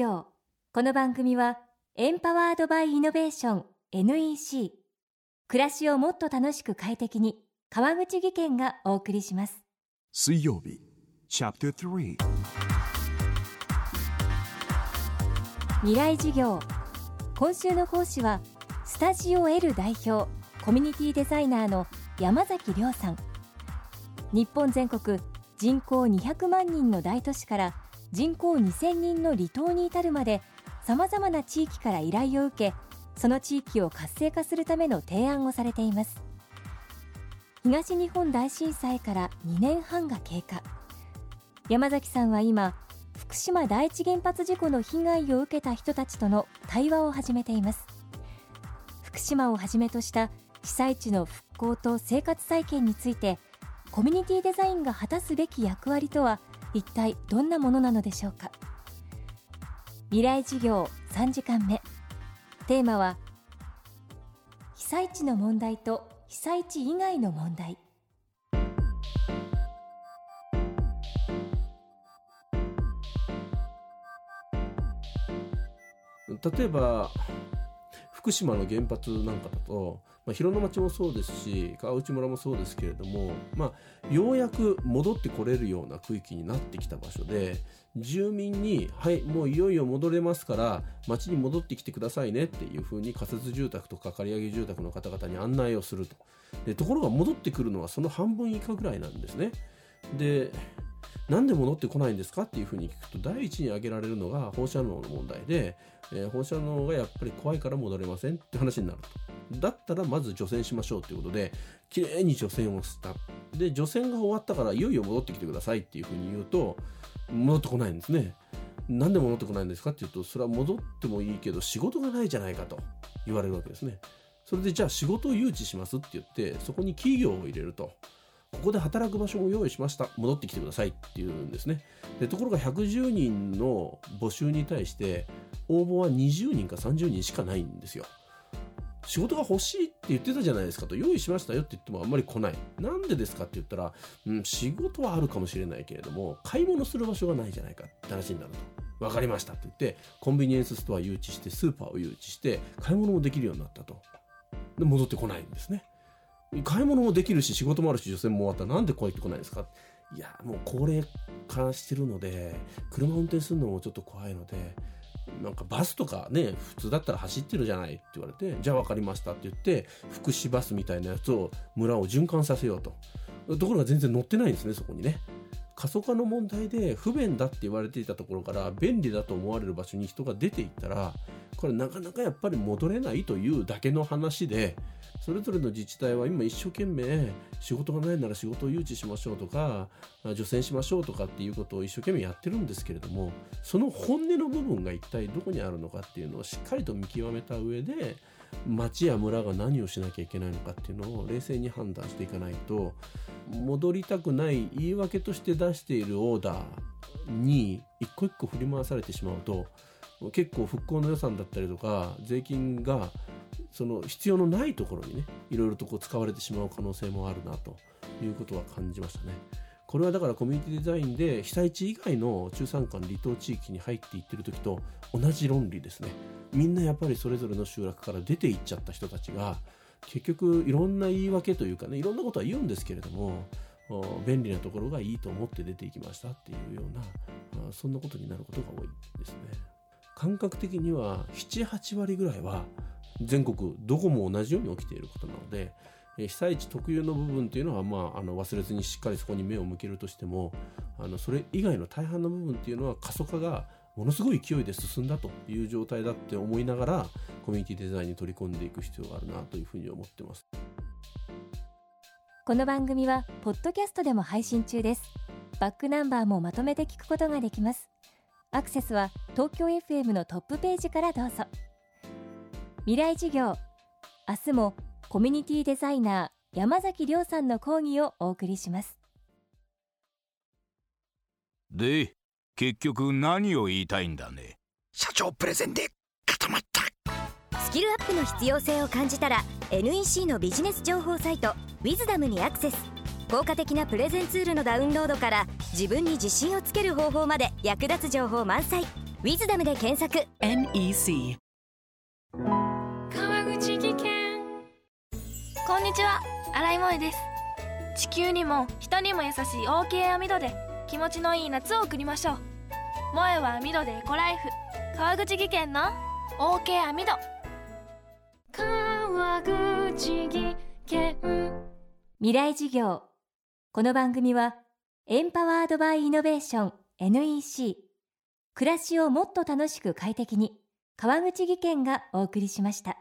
業。この番組はエンパワードバイイノベーション NEC 暮らしをもっと楽しく快適に川口義賢がお送りします。水曜日チャプター3未来事業。今週の講師はスタジオ L 代表コミュニティデザイナーの山崎亮さん。日本全国人口200万人の大都市から人口2000人の離島に至るまでさまざまな地域から依頼を受けその地域を活性化するための提案をされています。東日本大震災から2年半が経過。山崎さんは今福島第一原発事故の被害を受けた人たちとの対話を始めています。福島をはじめとした被災地の復興と生活再建についてコミュニティデザインが果たすべき役割とは一体どんなものなのでしょうか？未来事業3時間目。テーマは被災地の問題と被災地以外の問題。例えば福島の原発なんかだと、まあ、広野町もそうですし川内村もそうですけれども、まあ、ようやく戻ってこれるような区域になってきた場所で住民に「はいもういよいよ戻れますから町に戻ってきてくださいね」っていうふうに仮設住宅とか借り上げ住宅の方々に案内をするとでところが戻ってくるのはその半分以下ぐらいなんですね。でなんで戻ってこないんですかっていうふうに聞くと第一に挙げられるのが放射能の問題で、えー、放射能がやっぱり怖いから戻れませんって話になるとだったらまず除染しましょうということできれいに除染をした。で除染が終わったからいよいよ戻ってきてくださいっていうふうに言うと戻ってこないんですね。なんで戻ってこないんですかっていうとそれは戻ってもいいけど仕事がないじゃないかと言われるわけですね。それでじゃあ仕事を誘致しますって言ってそこに企業を入れるとここで働く場所も用意しました戻ってきてくださいっていうんですね。でところが110人の募集に対して応募は20人か30人しかないんですよ。仕事が欲しいって言ってたじゃないですかと用意しましたよって言ってもあんまり来ない。なんでですかって言ったら、うん、仕事はあるかもしれないけれども買い物する場所がないじゃないかって話になると。分かりましたって言ってコンビニエンスストア誘致してスーパーを誘致して買い物もできるようになったと。で戻ってこないんですね。買い物もできるし仕事もあるし女性も終わった。らなんで帰ってこないですか？いやもう高齢化してるので車運転するのもちょっと怖いのでなんかバスとかね普通だったら走ってるじゃないって言われてじゃあ分かりましたって言って福祉バスみたいなやつを村を循環させようと。ところが全然乗ってないんですねそこにね。過疎化の問題で不便だって言われていたところから便利だと思われる場所に人が出ていったらこれなかなかやっぱり戻れないというだけの話でそれぞれの自治体は今一生懸命仕事がないなら仕事を誘致しましょうとか除染しましょうとかっていうことを一生懸命やってるんですけれどもその本音の部分が一体どこにあるのかっていうのをしっかりと見極めた上で町や村が何をしなきゃいけないのかっていうのを冷静に判断していかないと戻りたくない言い訳として出しているオーダーに一個一個振り回されてしまうと結構復興の予算だったりとか税金がその必要のないところにねいろいろとこう使われてしまう可能性もあるなということは感じましたね。これはだからコミュニティデザインで被災地以外の中山間離島地域に入っていってる時と同じ論理ですね。みんなやっぱりそれぞれの集落から出ていっちゃった人たちが結局いろんな言い訳というかねいろんなことは言うんですけれども便利なところがいいと思って出ていきましたっていうようなそんなことになることが多いですね。感覚的には78割ぐらいは全国どこも同じように起きていることなので被災地特有の部分っていうのは、まあ、あの忘れずにしっかりそこに目を向けるとしてもあのそれ以外の大半の部分っていうのは過疎化がものすごい勢いで進んだという状態だって思いながらコミュニティデザインに取り込んでいく必要があるなというふうに思ってます。この番組はポッドキャストでも配信中です。バックナンバーもまとめて聞くことができます。アクセスは東京 FM のトップページからどうぞ。未来授業明日もコミュニティデザイナー山崎亮さんの講義をお送りします。で結局何を言いたいんだね？社長プレゼンで固まった。スキルアップの必要性を感じたら NEC のビジネス情報サイト「ウィズダムにアクセス。効果的なプレゼンツールのダウンロードから自分に自信をつける方法まで役立つ情報満載「ウィズダムで検索。NEC こんにちは。新井萌です。地球にも人にも優しい OK 網戸で気持ちのいい夏を送りましょう。萌えは網戸でエコライフ。川口技研の OK 網戸川口技研。未来事業。この番組はエンパワードバイイノベーション NEC 暮らしをもっと楽しく快適に川口義賢がお送りしました。